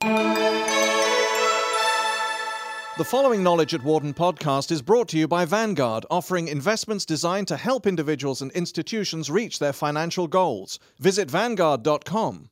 The following Knowledge at Wharton podcast is brought to you by Vanguard, offering investments designed to help individuals and institutions reach their financial goals. Visit Vanguard.com.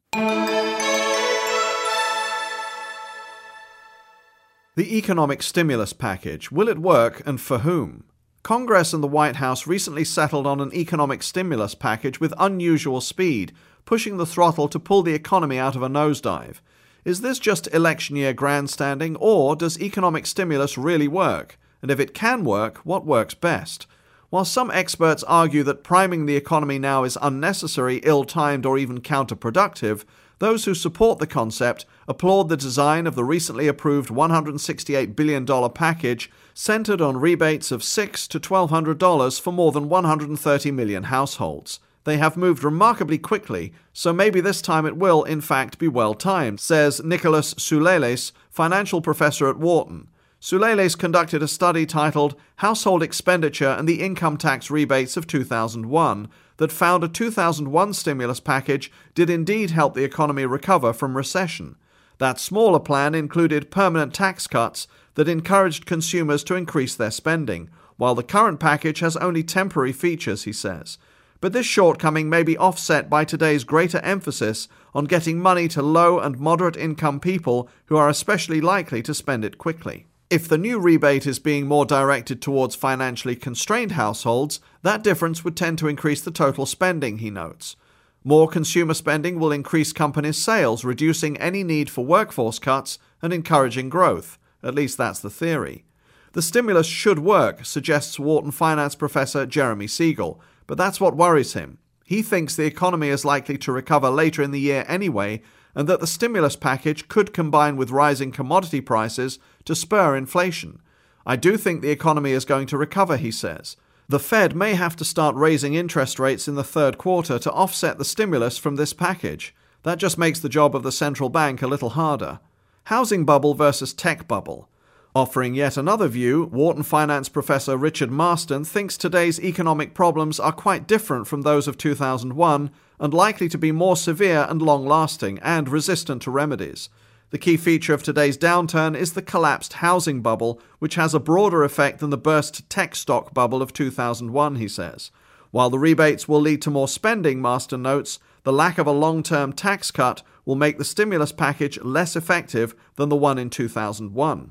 The economic stimulus package will it work and for whom? Congress and the White House recently settled on an economic stimulus package with unusual speed, pushing the throttle to pull the economy out of a nosedive. Is this just election year grandstanding, or does economic stimulus really work? And if it can work, what works best? While some experts argue that priming the economy now is unnecessary, ill timed, or even counterproductive, those who support the concept applaud the design of the recently approved $168 billion package centered on rebates of 6 to $1,200 for more than 130 million households. They have moved remarkably quickly, so maybe this time it will, in fact, be well timed, says Nicholas Souleles, financial professor at Wharton. Souleles conducted a study titled Household Expenditure and the Income Tax Rebates of 2001 that found a 2001 stimulus package did indeed help the economy recover from recession. That smaller plan included permanent tax cuts that encouraged consumers to increase their spending, while the current package has only temporary features, he says but this shortcoming may be offset by today's greater emphasis on getting money to low and moderate income people who are especially likely to spend it quickly. If the new rebate is being more directed towards financially constrained households, that difference would tend to increase the total spending, he notes. More consumer spending will increase companies' sales, reducing any need for workforce cuts and encouraging growth. At least that's the theory. The stimulus should work, suggests Wharton finance professor Jeremy Siegel, but that's what worries him. He thinks the economy is likely to recover later in the year anyway, and that the stimulus package could combine with rising commodity prices to spur inflation. I do think the economy is going to recover, he says. The Fed may have to start raising interest rates in the third quarter to offset the stimulus from this package. That just makes the job of the central bank a little harder. Housing bubble versus tech bubble. Offering yet another view, Wharton finance professor Richard Marston thinks today's economic problems are quite different from those of 2001 and likely to be more severe and long lasting and resistant to remedies. The key feature of today's downturn is the collapsed housing bubble, which has a broader effect than the burst tech stock bubble of 2001, he says. While the rebates will lead to more spending, Marston notes, the lack of a long term tax cut will make the stimulus package less effective than the one in 2001.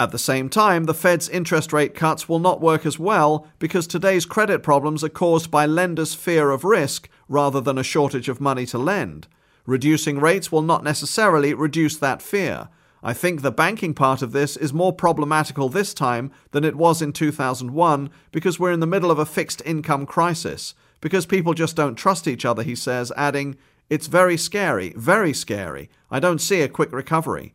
At the same time, the Fed's interest rate cuts will not work as well because today's credit problems are caused by lenders' fear of risk rather than a shortage of money to lend. Reducing rates will not necessarily reduce that fear. I think the banking part of this is more problematical this time than it was in 2001 because we're in the middle of a fixed income crisis, because people just don't trust each other, he says, adding, It's very scary, very scary. I don't see a quick recovery.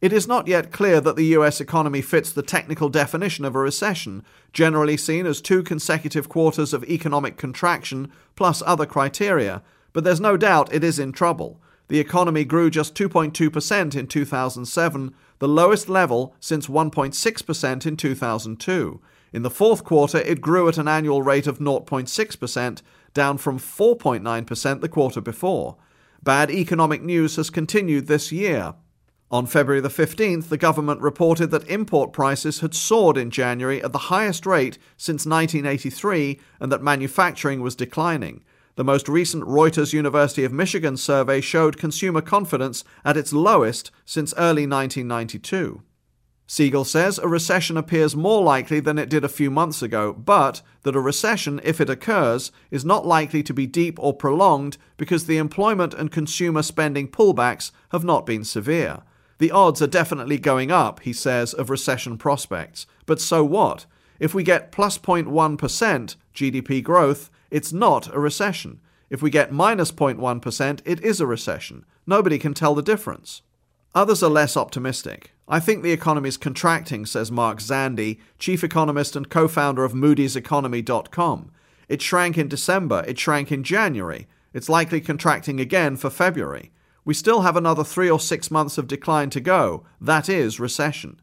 It is not yet clear that the US economy fits the technical definition of a recession, generally seen as two consecutive quarters of economic contraction plus other criteria, but there's no doubt it is in trouble. The economy grew just 2.2% in 2007, the lowest level since 1.6% in 2002. In the fourth quarter, it grew at an annual rate of 0.6%, down from 4.9% the quarter before. Bad economic news has continued this year. On February the 15th, the government reported that import prices had soared in January at the highest rate since 1983 and that manufacturing was declining. The most recent Reuters University of Michigan survey showed consumer confidence at its lowest since early 1992. Siegel says a recession appears more likely than it did a few months ago, but that a recession, if it occurs, is not likely to be deep or prolonged because the employment and consumer spending pullbacks have not been severe. The odds are definitely going up, he says, of recession prospects. But so what? If we get plus 0.1% GDP growth, it's not a recession. If we get minus 0.1%, it is a recession. Nobody can tell the difference. Others are less optimistic. I think the economy is contracting, says Mark Zandi, chief economist and co founder of Moody'sEconomy.com. It shrank in December, it shrank in January. It's likely contracting again for February. We still have another three or six months of decline to go. That is recession.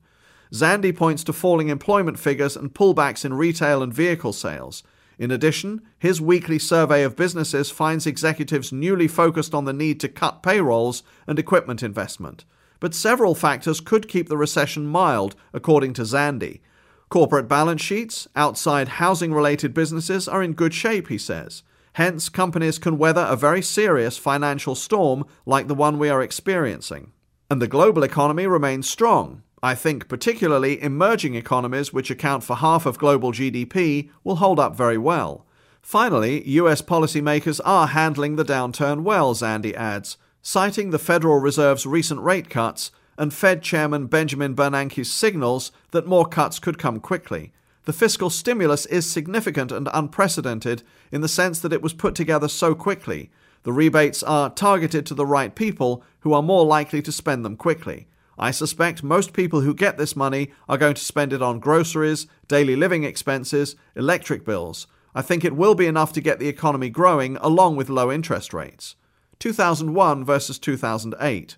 Zandi points to falling employment figures and pullbacks in retail and vehicle sales. In addition, his weekly survey of businesses finds executives newly focused on the need to cut payrolls and equipment investment. but several factors could keep the recession mild, according to Zandi. Corporate balance sheets, outside housing related businesses, are in good shape, he says. Hence, companies can weather a very serious financial storm like the one we are experiencing. And the global economy remains strong. I think particularly emerging economies, which account for half of global GDP, will hold up very well. Finally, US policymakers are handling the downturn well, Zandi adds, citing the Federal Reserve's recent rate cuts and Fed Chairman Benjamin Bernanke's signals that more cuts could come quickly. The fiscal stimulus is significant and unprecedented in the sense that it was put together so quickly. The rebates are targeted to the right people who are more likely to spend them quickly. I suspect most people who get this money are going to spend it on groceries, daily living expenses, electric bills. I think it will be enough to get the economy growing along with low interest rates. 2001 versus 2008.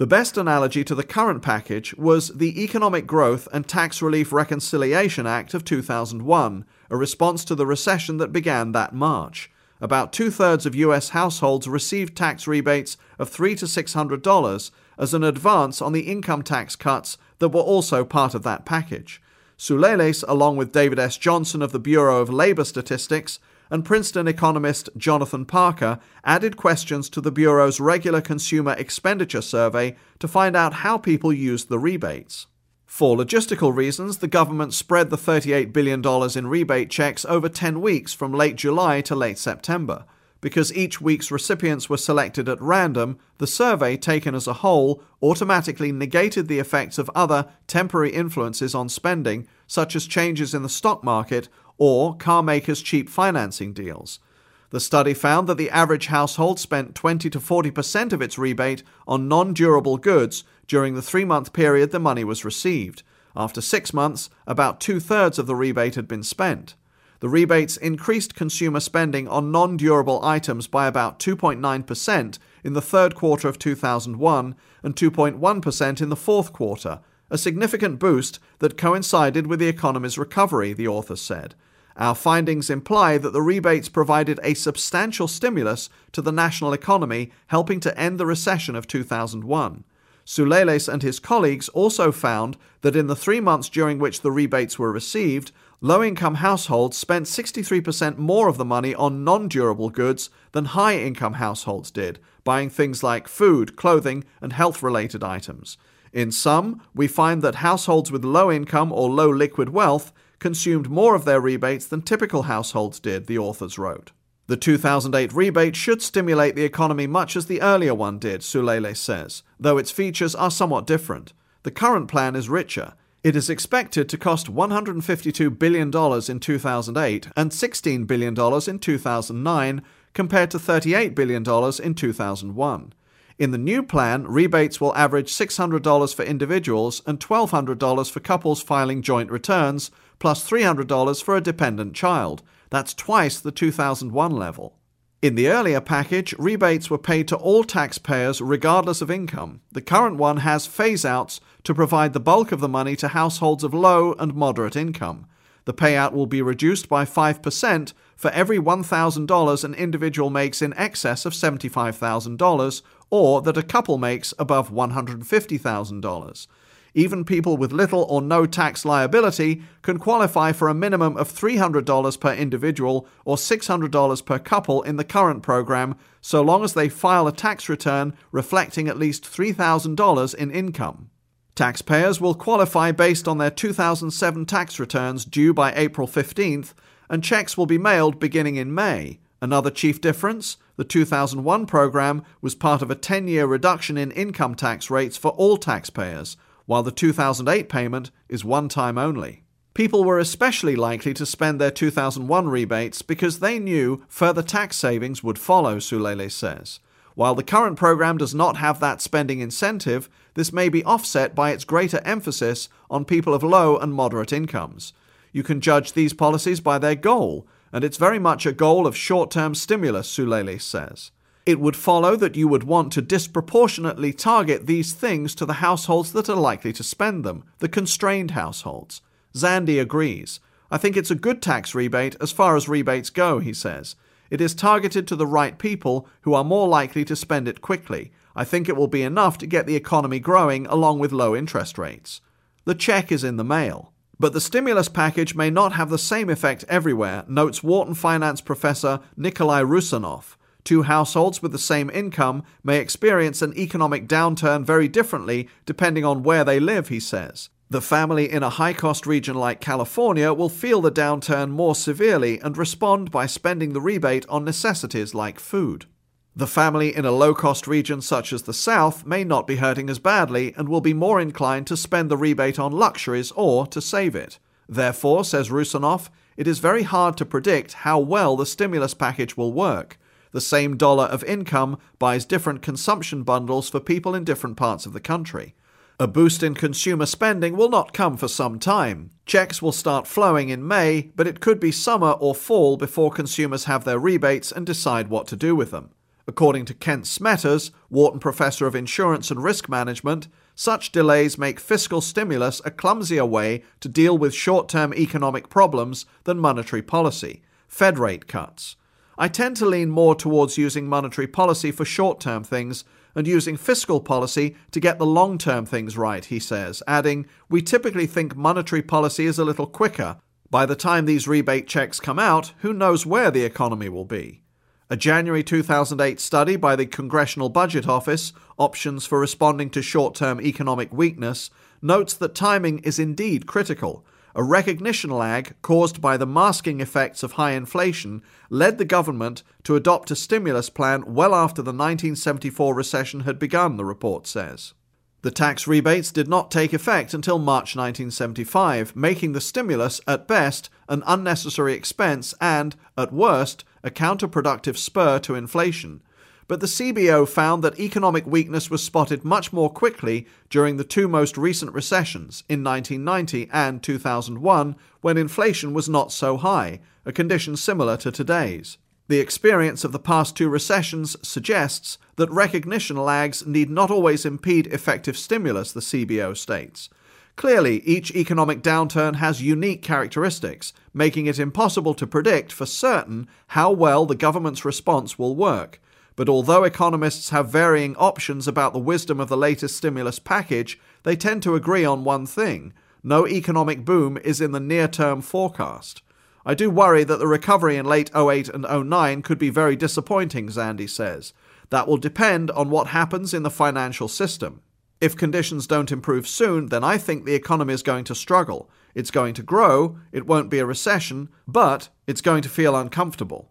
The best analogy to the current package was the Economic Growth and Tax Relief Reconciliation Act of 2001, a response to the recession that began that March. About two thirds of US households received tax rebates of 3 to $600 as an advance on the income tax cuts that were also part of that package. Souleles, along with David S. Johnson of the Bureau of Labor Statistics, and Princeton economist Jonathan Parker added questions to the Bureau's regular consumer expenditure survey to find out how people used the rebates. For logistical reasons, the government spread the $38 billion in rebate checks over 10 weeks from late July to late September. Because each week's recipients were selected at random, the survey, taken as a whole, automatically negated the effects of other temporary influences on spending, such as changes in the stock market or car makers' cheap financing deals. The study found that the average household spent 20 to 40% of its rebate on non durable goods during the three month period the money was received. After six months, about two thirds of the rebate had been spent. The rebates increased consumer spending on non durable items by about 2.9% in the third quarter of 2001 and 2.1% in the fourth quarter, a significant boost that coincided with the economy's recovery, the author said. Our findings imply that the rebates provided a substantial stimulus to the national economy, helping to end the recession of 2001. Souleles and his colleagues also found that in the three months during which the rebates were received, low income households spent 63% more of the money on non durable goods than high income households did, buying things like food, clothing, and health related items. In sum, we find that households with low income or low liquid wealth consumed more of their rebates than typical households did, the authors wrote. The 2008 rebate should stimulate the economy much as the earlier one did, Souleles says, though its features are somewhat different. The current plan is richer. It is expected to cost $152 billion in 2008 and $16 billion in 2009, compared to $38 billion in 2001. In the new plan, rebates will average $600 for individuals and $1,200 for couples filing joint returns, plus $300 for a dependent child. That's twice the 2001 level. In the earlier package, rebates were paid to all taxpayers regardless of income. The current one has phase outs to provide the bulk of the money to households of low and moderate income. The payout will be reduced by 5% for every $1,000 an individual makes in excess of $75,000 or that a couple makes above $150,000. Even people with little or no tax liability can qualify for a minimum of $300 per individual or $600 per couple in the current program, so long as they file a tax return reflecting at least $3,000 in income. Taxpayers will qualify based on their 2007 tax returns due by April 15th, and checks will be mailed beginning in May. Another chief difference the 2001 program was part of a 10 year reduction in income tax rates for all taxpayers, while the 2008 payment is one time only. People were especially likely to spend their 2001 rebates because they knew further tax savings would follow, Souleles says. While the current program does not have that spending incentive, this may be offset by its greater emphasis on people of low and moderate incomes. You can judge these policies by their goal, and it's very much a goal of short term stimulus, Souleles says. It would follow that you would want to disproportionately target these things to the households that are likely to spend them, the constrained households. Zandi agrees. I think it's a good tax rebate as far as rebates go, he says. It is targeted to the right people who are more likely to spend it quickly. I think it will be enough to get the economy growing along with low interest rates. The check is in the mail. But the stimulus package may not have the same effect everywhere, notes Wharton finance professor Nikolai Roussanov. Two households with the same income may experience an economic downturn very differently depending on where they live, he says. The family in a high cost region like California will feel the downturn more severely and respond by spending the rebate on necessities like food. The family in a low cost region such as the South may not be hurting as badly and will be more inclined to spend the rebate on luxuries or to save it. Therefore, says Roussanov, it is very hard to predict how well the stimulus package will work. The same dollar of income buys different consumption bundles for people in different parts of the country. A boost in consumer spending will not come for some time. Checks will start flowing in May, but it could be summer or fall before consumers have their rebates and decide what to do with them. According to Kent Smetters, Wharton Professor of Insurance and Risk Management, such delays make fiscal stimulus a clumsier way to deal with short term economic problems than monetary policy, Fed rate cuts. I tend to lean more towards using monetary policy for short term things and using fiscal policy to get the long term things right, he says, adding, We typically think monetary policy is a little quicker. By the time these rebate checks come out, who knows where the economy will be? A January 2008 study by the Congressional Budget Office, Options for Responding to Short Term Economic Weakness, notes that timing is indeed critical a recognition lag caused by the masking effects of high inflation led the government to adopt a stimulus plan well after the 1974 recession had begun, the report says. The tax rebates did not take effect until March 1975, making the stimulus, at best, an unnecessary expense and, at worst, a counterproductive spur to inflation but the CBO found that economic weakness was spotted much more quickly during the two most recent recessions, in 1990 and 2001, when inflation was not so high, a condition similar to today's. The experience of the past two recessions suggests that recognition lags need not always impede effective stimulus, the CBO states. Clearly, each economic downturn has unique characteristics, making it impossible to predict for certain how well the government's response will work. But although economists have varying options about the wisdom of the latest stimulus package, they tend to agree on one thing no economic boom is in the near term forecast. I do worry that the recovery in late 08 and 09 could be very disappointing, Zandi says. That will depend on what happens in the financial system. If conditions don't improve soon, then I think the economy is going to struggle. It's going to grow, it won't be a recession, but it's going to feel uncomfortable.